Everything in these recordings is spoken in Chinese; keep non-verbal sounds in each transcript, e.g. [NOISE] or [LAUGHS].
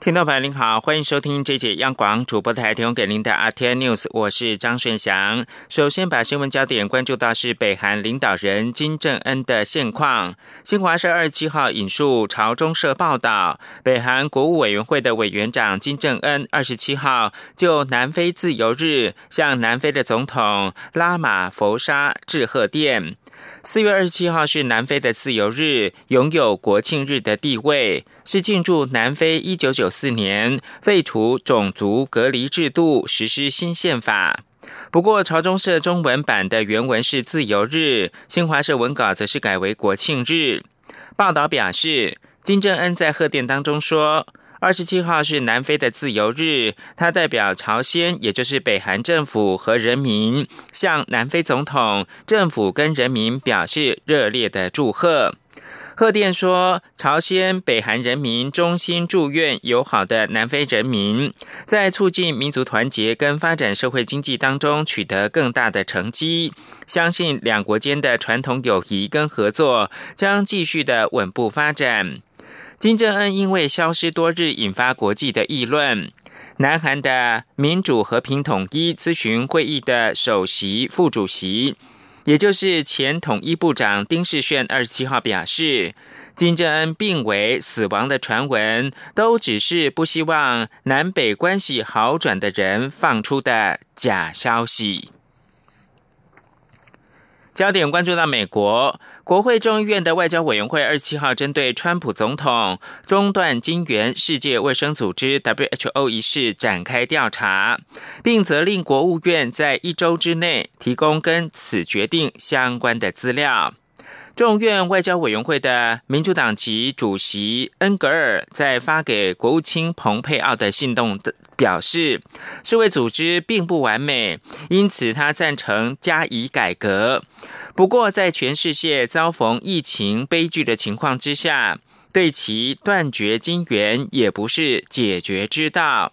听众朋友您好，欢迎收听这节央广主播台提供给您的 RT News，我是张顺祥。首先把新闻焦点关注到是北韩领导人金正恩的现况。新华社二十七号引述朝中社报道，北韩国务委员会的委员长金正恩二十七号就南非自由日向南非的总统拉马福沙致贺电。四月二十七号是南非的自由日，拥有国庆日的地位，是庆祝南非一九九四年废除种族隔离制度，实施新宪法。不过，朝中社中文版的原文是自由日，新华社文稿则是改为国庆日。报道表示，金正恩在贺电当中说。二十七号是南非的自由日，他代表朝鲜，也就是北韩政府和人民，向南非总统、政府跟人民表示热烈的祝贺。贺电说，朝鲜、北韩人民衷心祝愿友好的南非人民，在促进民族团结跟发展社会经济当中取得更大的成绩。相信两国间的传统友谊跟合作将继续的稳步发展。金正恩因为消失多日，引发国际的议论。南韩的民主和平统一咨询会议的首席副主席，也就是前统一部长丁世炫，二十七号表示，金正恩病危死亡的传闻，都只是不希望南北关系好转的人放出的假消息。焦点关注到美国国会众议院的外交委员会二十七号针对川普总统中断金援世界卫生组织 （WHO） 一事展开调查，并责令国务院在一周之内提供跟此决定相关的资料。众院外交委员会的民主党籍主席恩格尔在发给国务卿蓬佩奥的信动表示，世卫组织并不完美，因此他赞成加以改革。不过，在全世界遭逢疫情悲剧的情况之下，对其断绝金援也不是解决之道。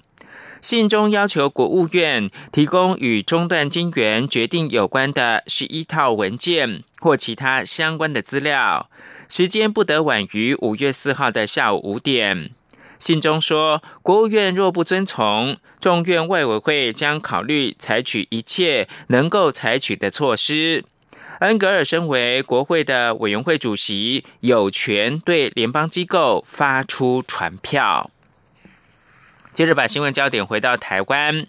信中要求国务院提供与中断金援决定有关的十一套文件或其他相关的资料，时间不得晚于五月四号的下午五点。信中说，国务院若不遵从，众院外委会将考虑采取一切能够采取的措施。恩格尔身为国会的委员会主席，有权对联邦机构发出传票。接着把新闻焦点回到台湾，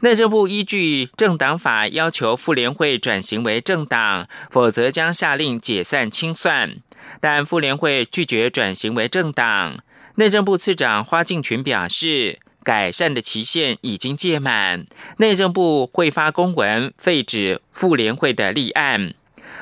内政部依据政党法要求妇联会转型为政党，否则将下令解散清算。但妇联会拒绝转型为政党。内政部次长花敬群表示，改善的期限已经届满，内政部会发公文废止妇联会的立案。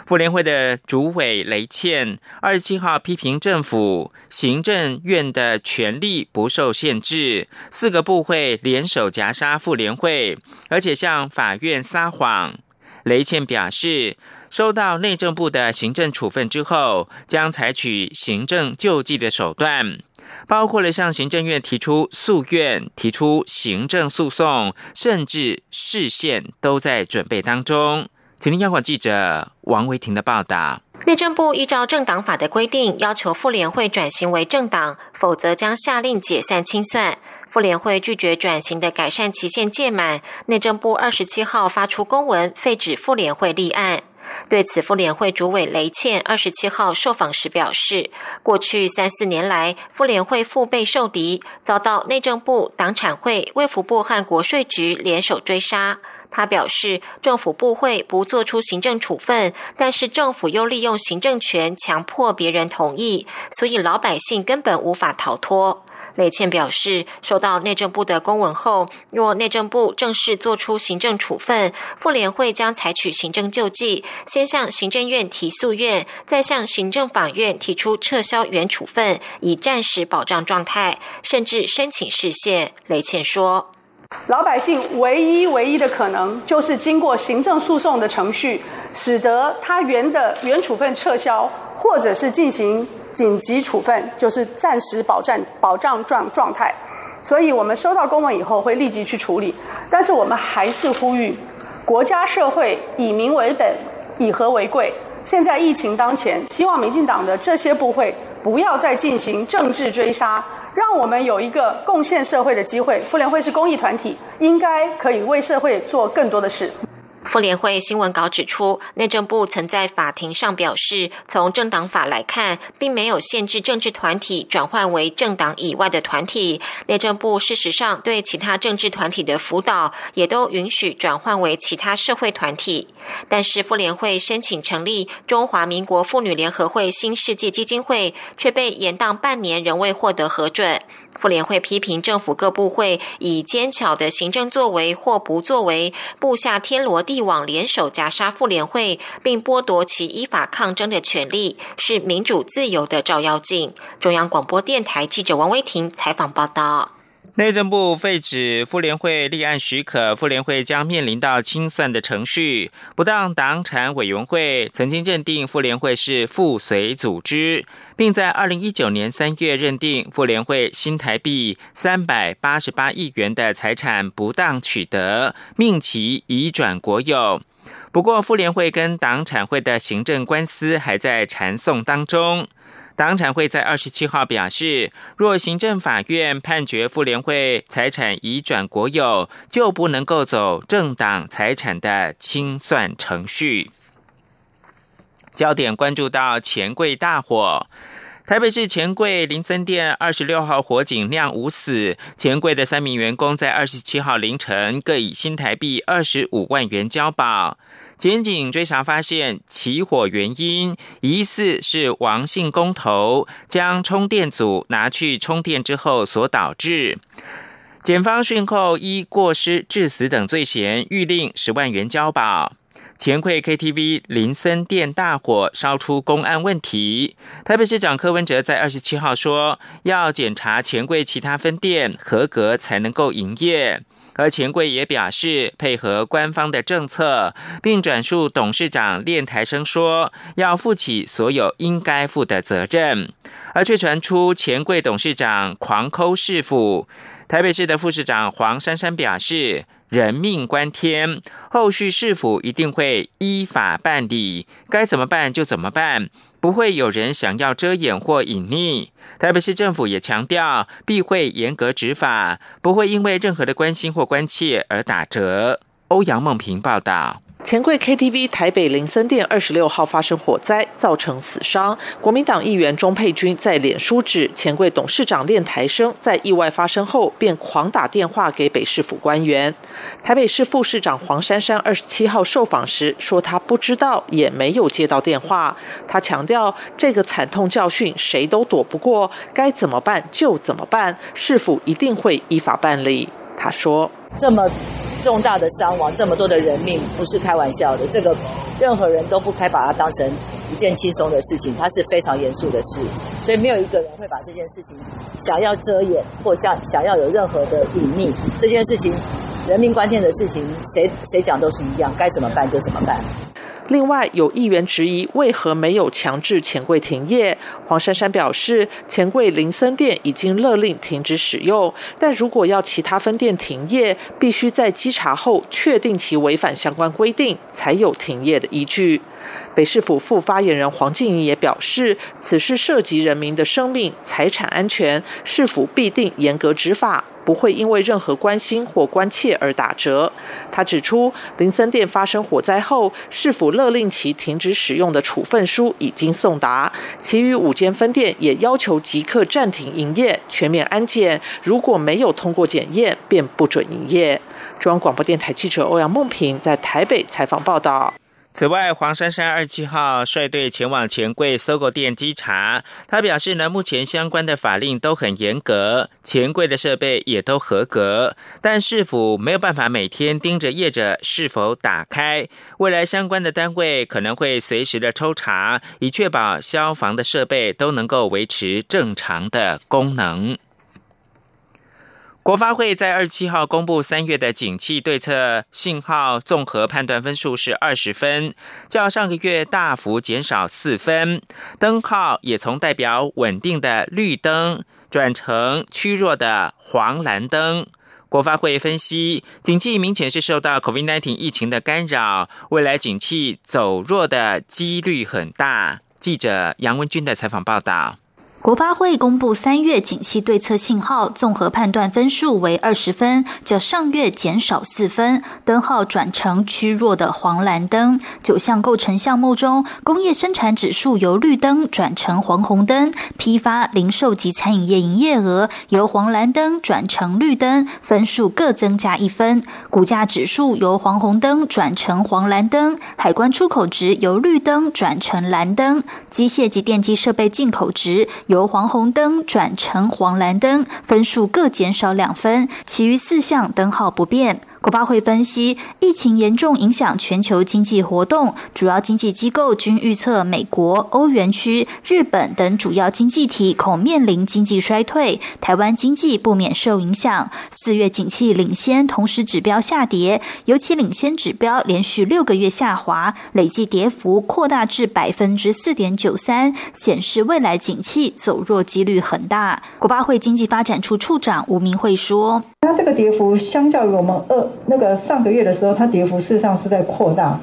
妇联会的主委雷倩二十七号批评政府行政院的权力不受限制，四个部会联手夹杀妇联会，而且向法院撒谎。雷倩表示，收到内政部的行政处分之后，将采取行政救济的手段，包括了向行政院提出诉愿、提出行政诉讼，甚至释宪都在准备当中。请听央广记者王维婷的报道。内政部依照政党法的规定，要求妇联会转型为政党，否则将下令解散清算。妇联会拒绝转型的改善期限届满，内政部二十七号发出公文废止妇联会立案。对此，妇联会主委雷倩二十七号受访时表示，过去三四年来，妇联会腹背受敌，遭到内政部、党产会、卫福部和国税局联手追杀。他表示，政府部会不做出行政处分，但是政府又利用行政权强迫别人同意，所以老百姓根本无法逃脱。雷倩表示，收到内政部的公文后，若内政部正式做出行政处分，妇联会将采取行政救济，先向行政院提诉愿，再向行政法院提出撤销原处分，以暂时保障状态，甚至申请释宪。雷倩说。老百姓唯一唯一的可能，就是经过行政诉讼的程序，使得他原的原处分撤销，或者是进行紧急处分，就是暂时保障保障状状态。所以我们收到公文以后会立即去处理。但是我们还是呼吁，国家社会以民为本，以和为贵。现在疫情当前，希望民进党的这些部会不要再进行政治追杀，让我们有一个贡献社会的机会。妇联会是公益团体，应该可以为社会做更多的事。妇联会新闻稿指出，内政部曾在法庭上表示，从政党法来看，并没有限制政治团体转换为政党以外的团体。内政部事实上对其他政治团体的辅导，也都允许转换为其他社会团体。但是，妇联会申请成立中华民国妇女联合会新世界基金会，却被延宕半年，仍未获得核准。妇联会批评政府各部会以坚巧的行政作为或不作为，布下天罗地网，联手夹杀妇联会，并剥夺其依法抗争的权利，是民主自由的照妖镜。中央广播电台记者王威婷采访报道。内政部废止妇联会立案许可，妇联会将面临到清算的程序。不当党产委员会曾经认定妇联会是附随组织，并在二零一九年三月认定妇联会新台币三百八十八亿元的财产不当取得，命其移转国有。不过，妇联会跟党产会的行政官司还在缠讼当中。党产会在二十七号表示，若行政法院判决妇联会财产移转国有，就不能够走政党财产的清算程序。焦点关注到钱柜大火，台北市钱柜林森店二十六号火警酿无死，钱柜的三名员工在二十七号凌晨各以新台币二十五万元交保。检警追查发现，起火原因疑似是王姓工头将充电组拿去充电之后所导致。检方讯后依过失致死等罪嫌，预令十万元交保。钱柜 KTV 林森店大火烧出公安问题，台北市长柯文哲在二十七号说，要检查钱柜其他分店合格才能够营业。而钱柜也表示配合官方的政策，并转述董事长练台生说，要负起所有应该负的责任，而却传出钱柜董事长狂抠市府。台北市的副市长黄珊珊表示。人命关天，后续市府一定会依法办理，该怎么办就怎么办，不会有人想要遮掩或隐匿。台北市政府也强调，必会严格执法，不会因为任何的关心或关切而打折。欧阳梦平报道。钱柜 KTV 台北林森店二十六号发生火灾，造成死伤。国民党议员钟佩君在脸书指，钱柜董事长练台生在意外发生后便狂打电话给北市府官员。台北市副市长黄珊珊二十七号受访时说，他不知道，也没有接到电话。他强调，这个惨痛教训谁都躲不过，该怎么办就怎么办，市府一定会依法办理。他说：“这么。”重大的伤亡，这么多的人命，不是开玩笑的。这个任何人都不该把它当成一件轻松的事情，它是非常严肃的事。所以没有一个人会把这件事情想要遮掩，或想想要有任何的隐匿。这件事情，人命关天的事情，谁谁讲都是一样，该怎么办就怎么办。另外，有议员质疑为何没有强制钱柜停业。黄珊珊表示，钱柜林森店已经勒令停止使用，但如果要其他分店停业，必须在稽查后确定其违反相关规定，才有停业的依据。北市府副发言人黄静怡也表示，此事涉及人民的生命财产安全，市府必定严格执法。不会因为任何关心或关切而打折。他指出，林森店发生火灾后，市府勒令其停止使用的处分书已经送达，其余五间分店也要求即刻暂停营业、全面安检，如果没有通过检验，便不准营业。中央广播电台记者欧阳梦平在台北采访报道。此外，黄珊珊二七号率队前往钱柜搜狗店稽查。他表示呢，目前相关的法令都很严格，钱柜的设备也都合格，但是否没有办法每天盯着业者是否打开？未来相关的单位可能会随时的抽查，以确保消防的设备都能够维持正常的功能。国发会在二十七号公布三月的景气对策信号综合判断分数是二十分，较上个月大幅减少四分。灯号也从代表稳定的绿灯转成趋弱的黄蓝灯。国发会分析，景气明显是受到 COVID-19 疫情的干扰，未来景气走弱的几率很大。记者杨文军的采访报道。国发会公布三月景气对策信号综合判断分数为二十分，较上月减少四分，灯号转成趋弱的黄蓝灯。九项构成项目中，工业生产指数由绿灯转成黄红灯，批发、零售及餐饮业营业额由黄蓝灯转成绿灯，分数各增加一分。股价指数由黄红灯转成黄蓝灯，海关出口值由绿灯转成蓝灯，机械及电机设备进口值。由黄红灯转成黄蓝灯，分数各减少两分，其余四项灯号不变。国发会分析，疫情严重影响全球经济活动，主要经济机构均预测美国、欧元区、日本等主要经济体恐面临经济衰退，台湾经济不免受影响。四月景气领先，同时指标下跌，尤其领先指标连续六个月下滑，累计跌幅扩大至百分之四点九三，显示未来景气走弱几率很大。国发会经济发展处处长吴明慧说：“那这个跌幅相较于我们二。”那个上个月的时候，它跌幅事实上是在扩大。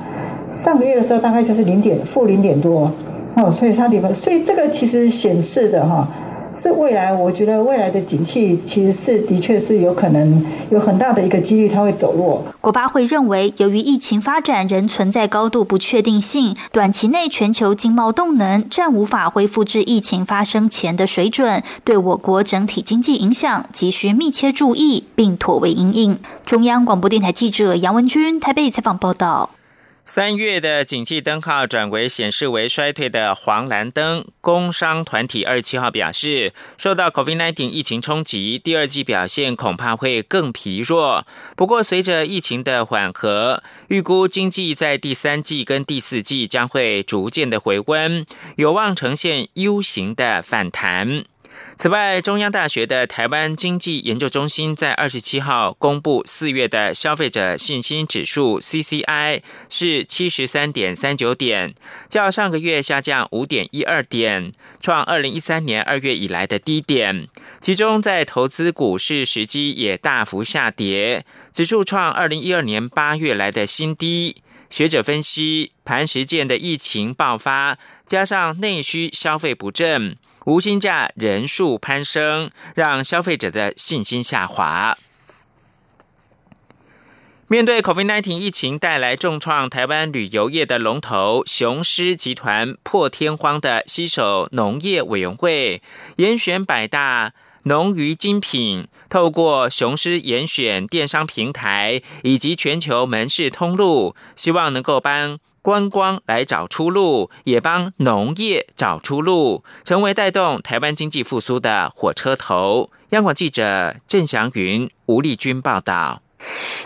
上个月的时候大概就是零点负零点多，哦，所以它跌幅，所以这个其实显示的哈。是未来，我觉得未来的景气其实是的确是有可能有很大的一个几率它会走弱。国发会认为，由于疫情发展仍存在高度不确定性，短期内全球经贸动能暂无法恢复至疫情发生前的水准，对我国整体经济影响急需密切注意并妥为应应。中央广播电台记者杨文君台北采访报道。三月的景气灯号转为显示为衰退的黄蓝灯。工商团体二十七号表示，受到 COVID-19 疫情冲击，第二季表现恐怕会更疲弱。不过，随着疫情的缓和，预估经济在第三季跟第四季将会逐渐的回温，有望呈现 U 型的反弹。此外，中央大学的台湾经济研究中心在二十七号公布四月的消费者信心指数 （CCI） 是七十三点三九点，较上个月下降五点一二点，创二零一三年二月以来的低点。其中，在投资股市时机也大幅下跌，指数创二零一二年八月来的新低。学者分析，磐石舰的疫情爆发，加上内需消费不振。无薪假人数攀升，让消费者的信心下滑。面对 COVID-19 疫情带来重创，台湾旅游业的龙头雄狮集团破天荒的携手农业委员会，严选百大农渔精品，透过雄狮严选电商平台以及全球门市通路，希望能够帮。观光来找出路，也帮农业找出路，成为带动台湾经济复苏的火车头。央广记者郑祥云、吴丽君报道。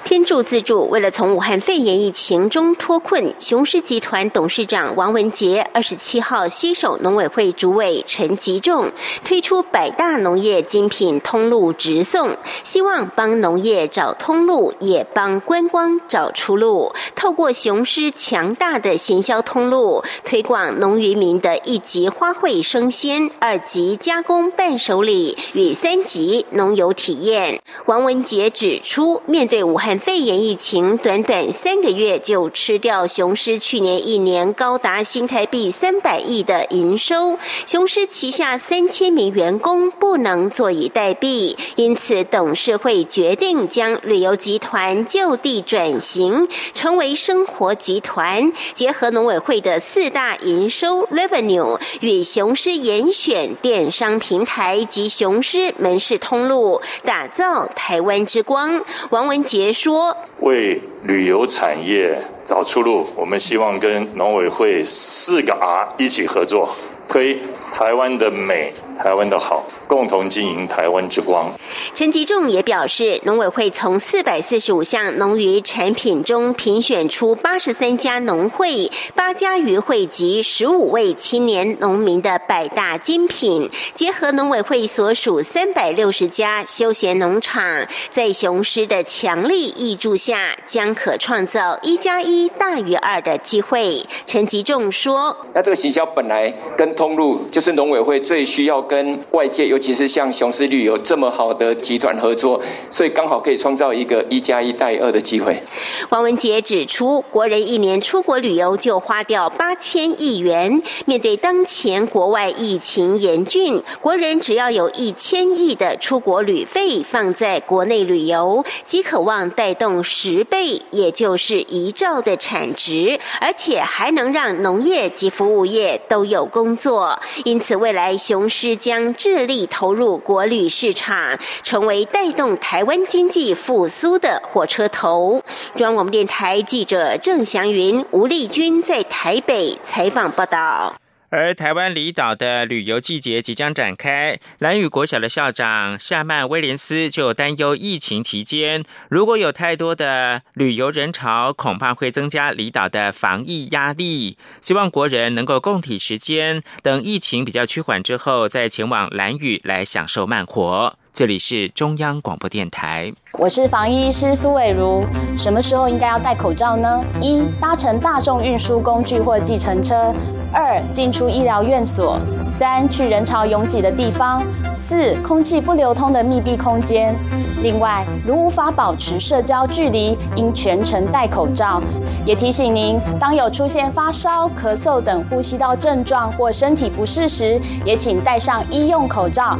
天助自助，为了从武汉肺炎疫情中脱困，雄狮集团董事长王文杰二十七号携手农委会主委陈吉仲，推出百大农业精品通路直送，希望帮农业找通路，也帮观光找出路。透过雄狮强大的行销通路，推广农渔民的一级花卉生鲜、二级加工伴手礼与三级农游体验。王文杰指出，面对武汉肺炎疫情，短短三个月就吃掉雄狮去年一年高达新台币三百亿的营收。雄狮旗下三千名员工不能坐以待毙，因此董事会决定将旅游集团就地转型，成为生活集团，结合农委会的四大营收 revenue 与雄狮严选电商平台及雄狮门市通路，打造台湾之光。王文。杰说：“为旅游产业找出路，我们希望跟农委会四个 R 一起合作，推台湾的美。”台湾的好，共同经营台湾之光。陈吉仲也表示，农委会从四百四十五项农渔产品中评选出八十三家农会、八家渔会及十五位青年农民的百大精品，结合农委会所属三百六十家休闲农场，在雄狮的强力挹注下，将可创造一加一大于二的机会。陈吉仲说：“那这个行销本来跟通路就是农委会最需要。”跟外界，尤其是像雄狮旅游这么好的集团合作，所以刚好可以创造一个一加一带二的机会。王文杰指出，国人一年出国旅游就花掉八千亿元，面对当前国外疫情严峻，国人只要有一千亿的出国旅费放在国内旅游，即渴望带动十倍，也就是一兆的产值，而且还能让农业及服务业都有工作。因此，未来雄狮将致力投入国旅市场，成为带动台湾经济复苏的火车头。中央广播电台记者郑祥云、吴丽君在台北采访报道。而台湾离岛的旅游季节即将展开，蓝雨国小的校长夏曼威廉斯就担忧疫情期间如果有太多的旅游人潮，恐怕会增加离岛的防疫压力。希望国人能够共体时间，等疫情比较趋缓之后，再前往蓝雨来享受慢活。这里是中央广播电台，我是防疫医师苏伟如。什么时候应该要戴口罩呢？一、搭乘大众运输工具或计程车；二、进出医疗院所；三、去人潮拥挤的地方；四、空气不流通的密闭空间。另外，如无法保持社交距离，应全程戴口罩。也提醒您，当有出现发烧、咳嗽等呼吸道症状或身体不适时，也请戴上医用口罩。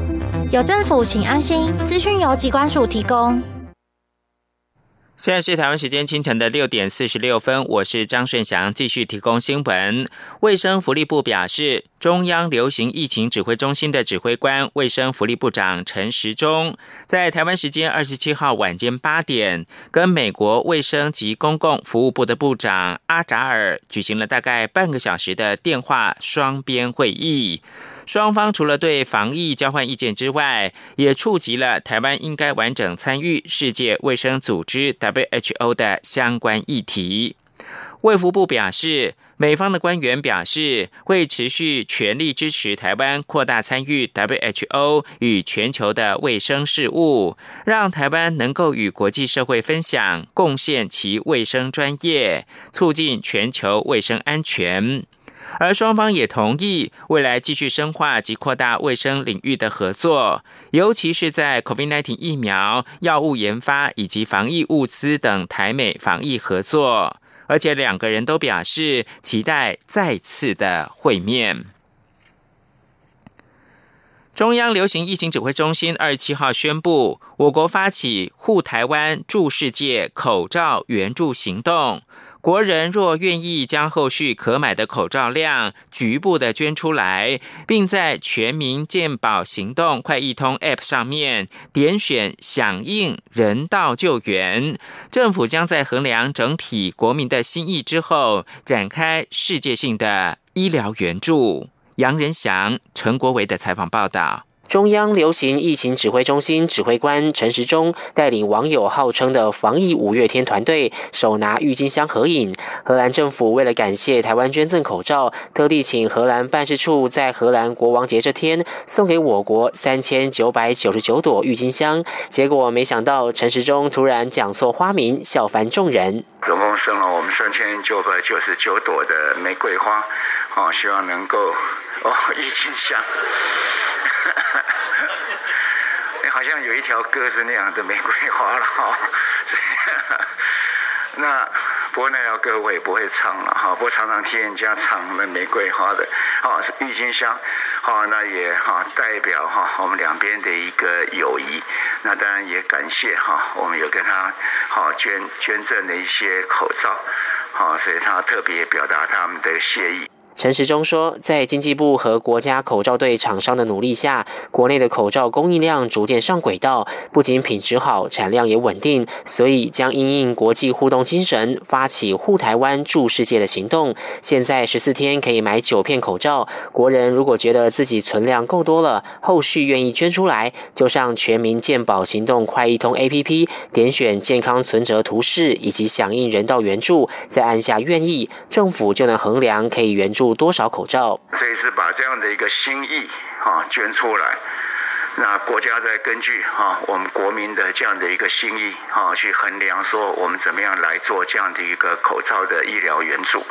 有政府，请安心。资讯由机关署提供。现在是台湾时间清晨的六点四十六分，我是张顺祥，继续提供新闻。卫生福利部表示。中央流行疫情指挥中心的指挥官、卫生福利部长陈时中，在台湾时间二十七号晚间八点，跟美国卫生及公共服务部的部长阿扎尔举行了大概半个小时的电话双边会议。双方除了对防疫交换意见之外，也触及了台湾应该完整参与世界卫生组织 （WHO） 的相关议题。卫福部表示。美方的官员表示，会持续全力支持台湾扩大参与 WHO 与全球的卫生事务，让台湾能够与国际社会分享、贡献其卫生专业，促进全球卫生安全。而双方也同意未来继续深化及扩大卫生领域的合作，尤其是在 COVID-19 疫苗、药物研发以及防疫物资等台美防疫合作。而且两个人都表示期待再次的会面。中央流行疫情指挥中心二十七号宣布，我国发起护台湾、助世界口罩援助行动。国人若愿意将后续可买的口罩量局部的捐出来，并在全民健保行动快易通 App 上面点选响应人道救援，政府将在衡量整体国民的心意之后，展开世界性的医疗援助。杨仁祥、陈国维的采访报道。中央流行疫情指挥中心指挥官陈时中带领网友号称的防疫五月天团队，手拿郁金香合影。荷兰政府为了感谢台湾捐赠口罩，特地请荷兰办事处在荷兰国王节这天送给我国三千九百九十九朵郁金香。结果没想到陈时中突然讲错花名，笑翻众人。总共送了我们三千九百九十九朵的玫瑰花，哦，希望能够哦郁金香。你 [LAUGHS] 好像有一条鸽子那样的玫瑰花了哈，[LAUGHS] [LAUGHS] 那不过那条歌我也不会唱了哈，不过常常听人家唱那玫瑰花的，哦是郁金香，好那也哈代表哈我们两边的一个友谊，那当然也感谢哈我们有跟他好捐捐赠的一些口罩，好所以他特别表达他们的谢意。陈时中说，在经济部和国家口罩队厂商的努力下，国内的口罩供应量逐渐上轨道，不仅品质好，产量也稳定，所以将因应国际互动精神，发起护台湾、助世界的行动。现在十四天可以买九片口罩，国人如果觉得自己存量够多了，后续愿意捐出来，就上全民健保行动快易通 APP，点选健康存折图示以及响应人道援助，再按下愿意，政府就能衡量可以援助。多少口罩？所以是把这样的一个心意哈捐出来，那国家在根据哈我们国民的这样的一个心意哈去衡量，说我们怎么样来做这样的一个口罩的医疗援助。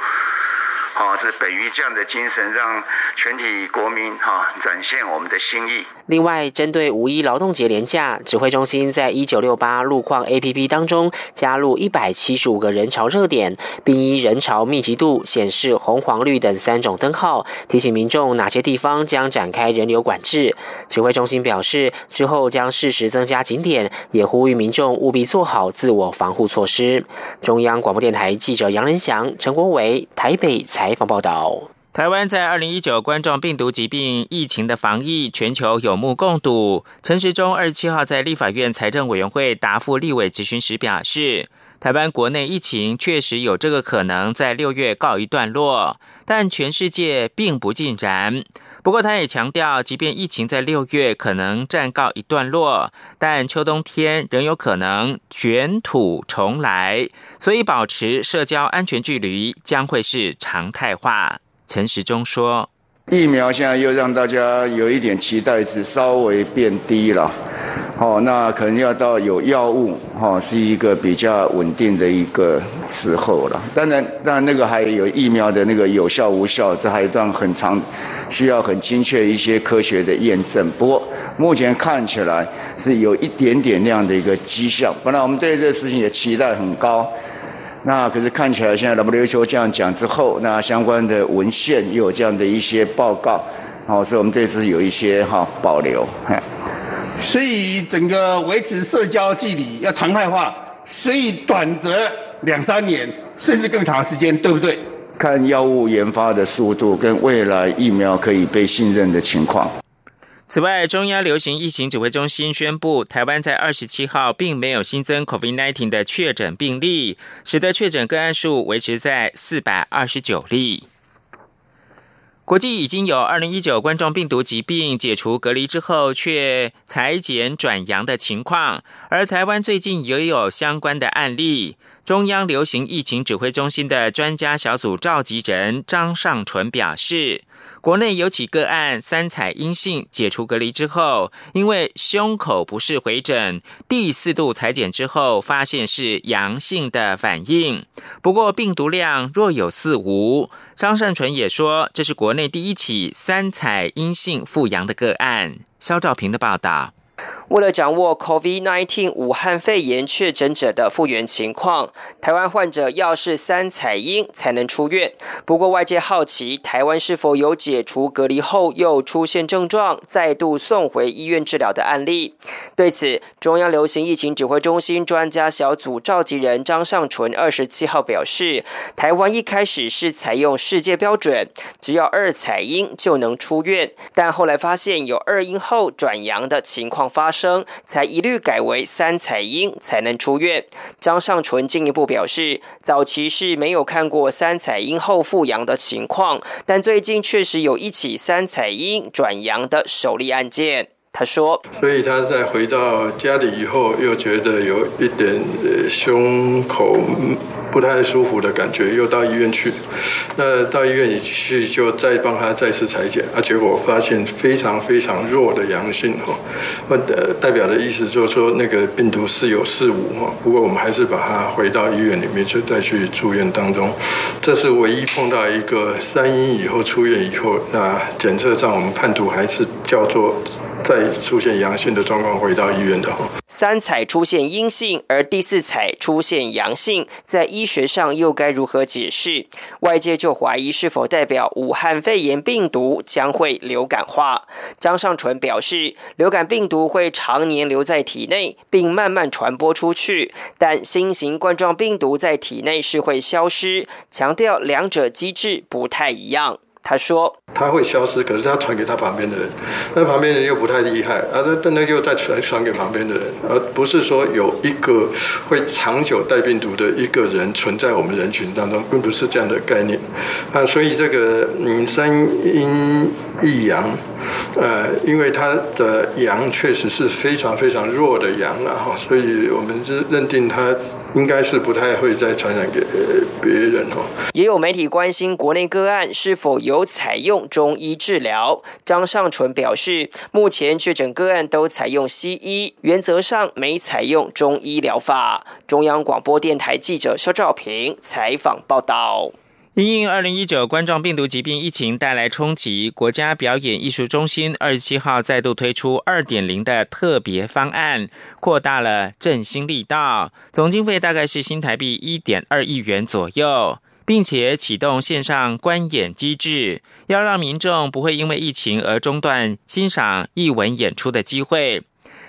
好，这本于这样的精神，让全体国民哈展现我们的心意。另外，针对五一劳动节连假，指挥中心在一九六八路况 APP 当中加入一百七十五个人潮热点，并依人潮密集度显示红、黄、绿等三种灯号，提醒民众哪些地方将展开人流管制。指挥中心表示，之后将适时增加景点，也呼吁民众务必做好自我防护措施。中央广播电台记者杨仁祥、陈国伟台北采访报道。台湾在二零一九冠状病毒疾病疫情的防疫，全球有目共睹。陈时中二十七号在立法院财政委员会答复立委质询时表示，台湾国内疫情确实有这个可能在六月告一段落，但全世界并不尽然。不过，他也强调，即便疫情在六月可能暂告一段落，但秋冬天仍有可能卷土重来，所以保持社交安全距离将会是常态化。陈时中说：“疫苗现在又让大家有一点期待值稍微变低了，哦，那可能要到有药物，哈，是一个比较稳定的一个时候了。当然，当然那个还有疫苗的那个有效无效，这还一段很长，需要很精确一些科学的验证。不过目前看起来是有一点点那样的一个迹象。本来我们对这个事情也期待很高。”那可是看起来，现在 WHO 这样讲之后，那相关的文献又有这样的一些报告，好，所以我们对此有一些哈保留。所以整个维持社交距离要常态化，所以短则两三年，甚至更长时间，对不对？看药物研发的速度跟未来疫苗可以被信任的情况。此外，中央流行疫情指挥中心宣布，台湾在二十七号并没有新增 COVID-19 的确诊病例，使得确诊个案数维持在四百二十九例。国际已经有二零一九冠状病毒疾病解除隔离之后却裁剪转阳的情况，而台湾最近也有相关的案例。中央流行疫情指挥中心的专家小组召集人张尚纯表示。国内有起个案三采阴性解除隔离之后，因为胸口不适回诊，第四度裁剪之后发现是阳性的反应，不过病毒量若有似无。张善纯也说，这是国内第一起三采阴性复阳的个案。肖兆平的报道。为了掌握 COVID-19 武汉肺炎确诊者的复原情况，台湾患者要是三采阴才能出院。不过外界好奇，台湾是否有解除隔离后又出现症状，再度送回医院治疗的案例？对此，中央流行疫情指挥中心专家小组召集人张尚淳二十七号表示，台湾一开始是采用世界标准，只要二采阴就能出院，但后来发现有二阴后转阳的情况。发生生才一律改为三彩阴才能出院。张尚纯进一步表示，早期是没有看过三彩阴后复阳的情况，但最近确实有一起三彩阴转阳的首例案件。他说：“所以他在回到家里以后，又觉得有一点胸口。”不太舒服的感觉，又到医院去。那到医院里去，就再帮他再次裁剪，啊，结果发现非常非常弱的阳性哈，那，代表的意思就是说那个病毒是有四五哈。不过我们还是把他回到医院里面去，再去住院当中。这是唯一碰到一个三阴以后出院以后，那检测上我们判读还是叫做。再出现阳性的状况，回到医院的话，三采出现阴性，而第四采出现阳性，在医学上又该如何解释？外界就怀疑是否代表武汉肺炎病毒将会流感化。张尚纯表示，流感病毒会常年留在体内，并慢慢传播出去，但新型冠状病毒在体内是会消失，强调两者机制不太一样。他说：“他会消失，可是他传给他旁边的人，那旁边人又不太厉害，啊，那那又再传传给旁边的人，而不是说有一个会长久带病毒的一个人存在我们人群当中，并不是这样的概念。啊，所以这个嗯三阴一阳，呃，因为他的阳确实是非常非常弱的阳了哈，所以我们是认定他。”应该是不太会再传染给别人哦。也有媒体关心国内个案是否有采用中医治疗。张尚纯表示，目前确诊个案都采用西医，原则上没采用中医疗法。中央广播电台记者肖兆平采访报道。因应二零一九冠状病毒疾病疫情带来冲击，国家表演艺术中心二十七号再度推出二点零的特别方案，扩大了振兴力道，总经费大概是新台币一点二亿元左右，并且启动线上观演机制，要让民众不会因为疫情而中断欣赏艺文演出的机会。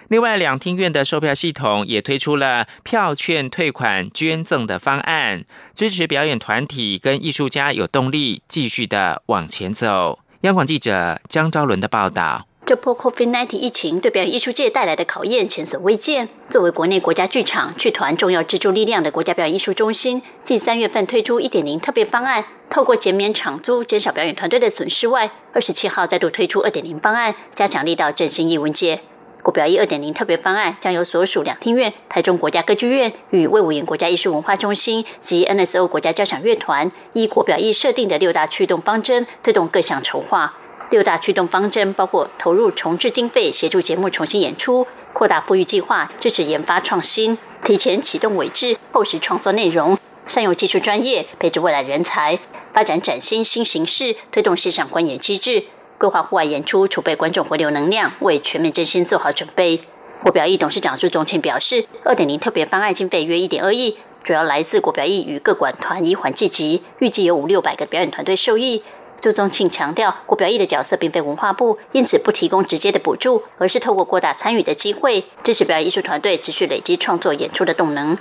另外，两厅院的售票系统也推出了票券退款捐赠的方案，支持表演团体跟艺术家有动力继续的往前走。央广记者江昭伦的报道：这波 COVID-19 疫情对表演艺术界带来的考验前所未见。作为国内国家剧场剧团重要支柱力量的国家表演艺术中心，继三月份推出一点零特别方案，透过减免场租、减少表演团队的损失外，二十七号再度推出二点零方案，加强力道振兴艺文界。国表艺二点零特别方案将由所属两厅院、台中国家歌剧院与魏武营国家艺术文化中心及 NSO 国家交响乐团依国表艺设定的六大驱动方针推动各项筹划。六大驱动方针包括投入重置经费协助节目重新演出、扩大富裕计划支持研发创新、提前启动委制后实创作内容、善用技术专业配置未来人才、发展崭新新形式推动线上观演机制。规划户外演出，储备观众回流能量，为全面振兴做好准备。国表艺董事长朱宗庆表示，二点零特别方案经费约一点二亿，主要来自国表艺与各馆团以缓计集，预计有五六百个表演团队受益。朱宗庆强调，国表艺的角色并非文化部，因此不提供直接的补助，而是透过扩大参与的机会，支持表演艺术团队持续累积创作演出的动能。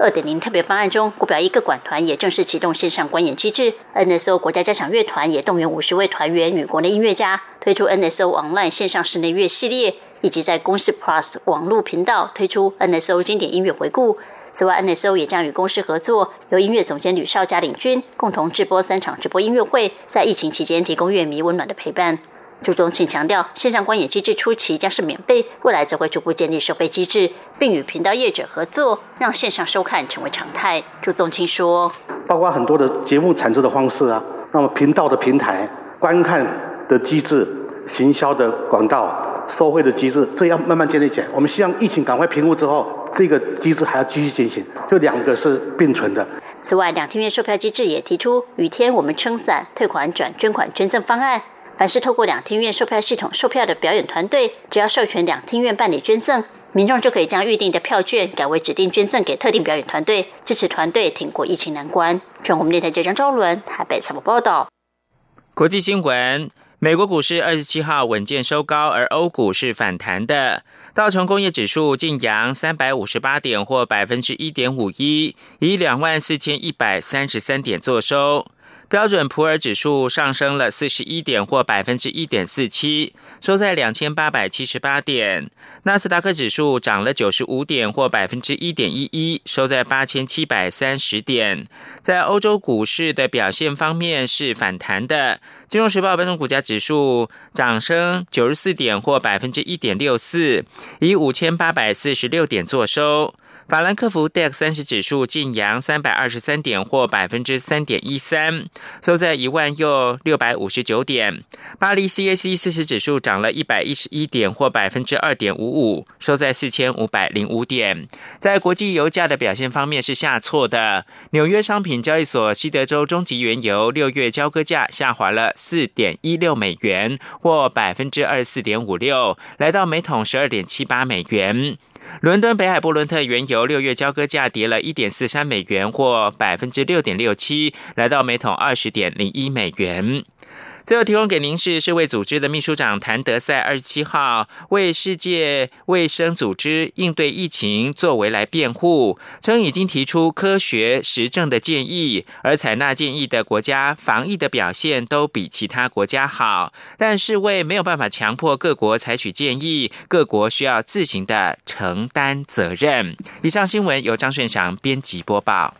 二点零特别方案中，国表一个管团也正式启动线上观演机制。NSO 国家交响乐团也动员五十位团员与国内音乐家推出 NSO Online 线上室内乐系列，以及在公司 Plus 网络频道推出 NSO 经典音乐回顾。此外，NSO 也将与公司合作，由音乐总监吕少佳领军，共同直播三场直播音乐会，在疫情期间提供乐迷温暖的陪伴。朱宗庆强调，线上观演机制初期将是免费，未来则会逐步建立收费机制，并与频道业者合作，让线上收看成为常态。朱宗庆说：“包括很多的节目产出的方式啊，那么频道的平台、观看的机制、行销的管道、收费的机制，这要慢慢建立起来。我们希望疫情赶快平复之后，这个机制还要继续进行，这两个是并存的。”此外，两厅院售票机制也提出“雨天我们撑伞”退款转捐款捐赠方案。凡是透过两厅院售票系统售票的表演团队，只要授权两厅院办理捐赠，民众就可以将预定的票券改为指定捐赠给特定表演团队，支持团队挺过疫情难关。中国电台记者张昭伦台北采访报道。国际新闻：美国股市二十七号稳健收高，而欧股是反弹的。道琼工业指数晋阳三百五十八点，或百分之一点五一，以两万四千一百三十三点作收。标准普尔指数上升了四十一点，或百分之一点四七，收在两千八百七十八点。纳斯达克指数涨了九十五点，或百分之一点一一，收在八千七百三十点。在欧洲股市的表现方面是反弹的。金融时报标准股价指数涨升九十四点，或百分之一点六四，以五千八百四十六点作收。法兰克福 DAX 三十指数晋阳三百二十三点，或百分之三点一三，收在一万又六百五十九点。巴黎 CAC 四十指数涨了一百一十一点，或百分之二点五五，收在四千五百零五点。在国际油价的表现方面是下挫的。纽约商品交易所西德州中级原油六月交割价下滑了四点一六美元，或百分之二十四点五六，来到每桶十二点七八美元。伦敦北海布伦特原油六月交割价跌了一点四三美元，或百分之六点六七，来到每桶二十点零一美元。最后提供给您是世卫组织的秘书长谭德赛二十七号为世界卫生组织应对疫情作为来辩护，称已经提出科学实证的建议，而采纳建议的国家防疫的表现都比其他国家好，但世卫没有办法强迫各国采取建议，各国需要自行的承担责任。以上新闻由张顺祥编辑播报。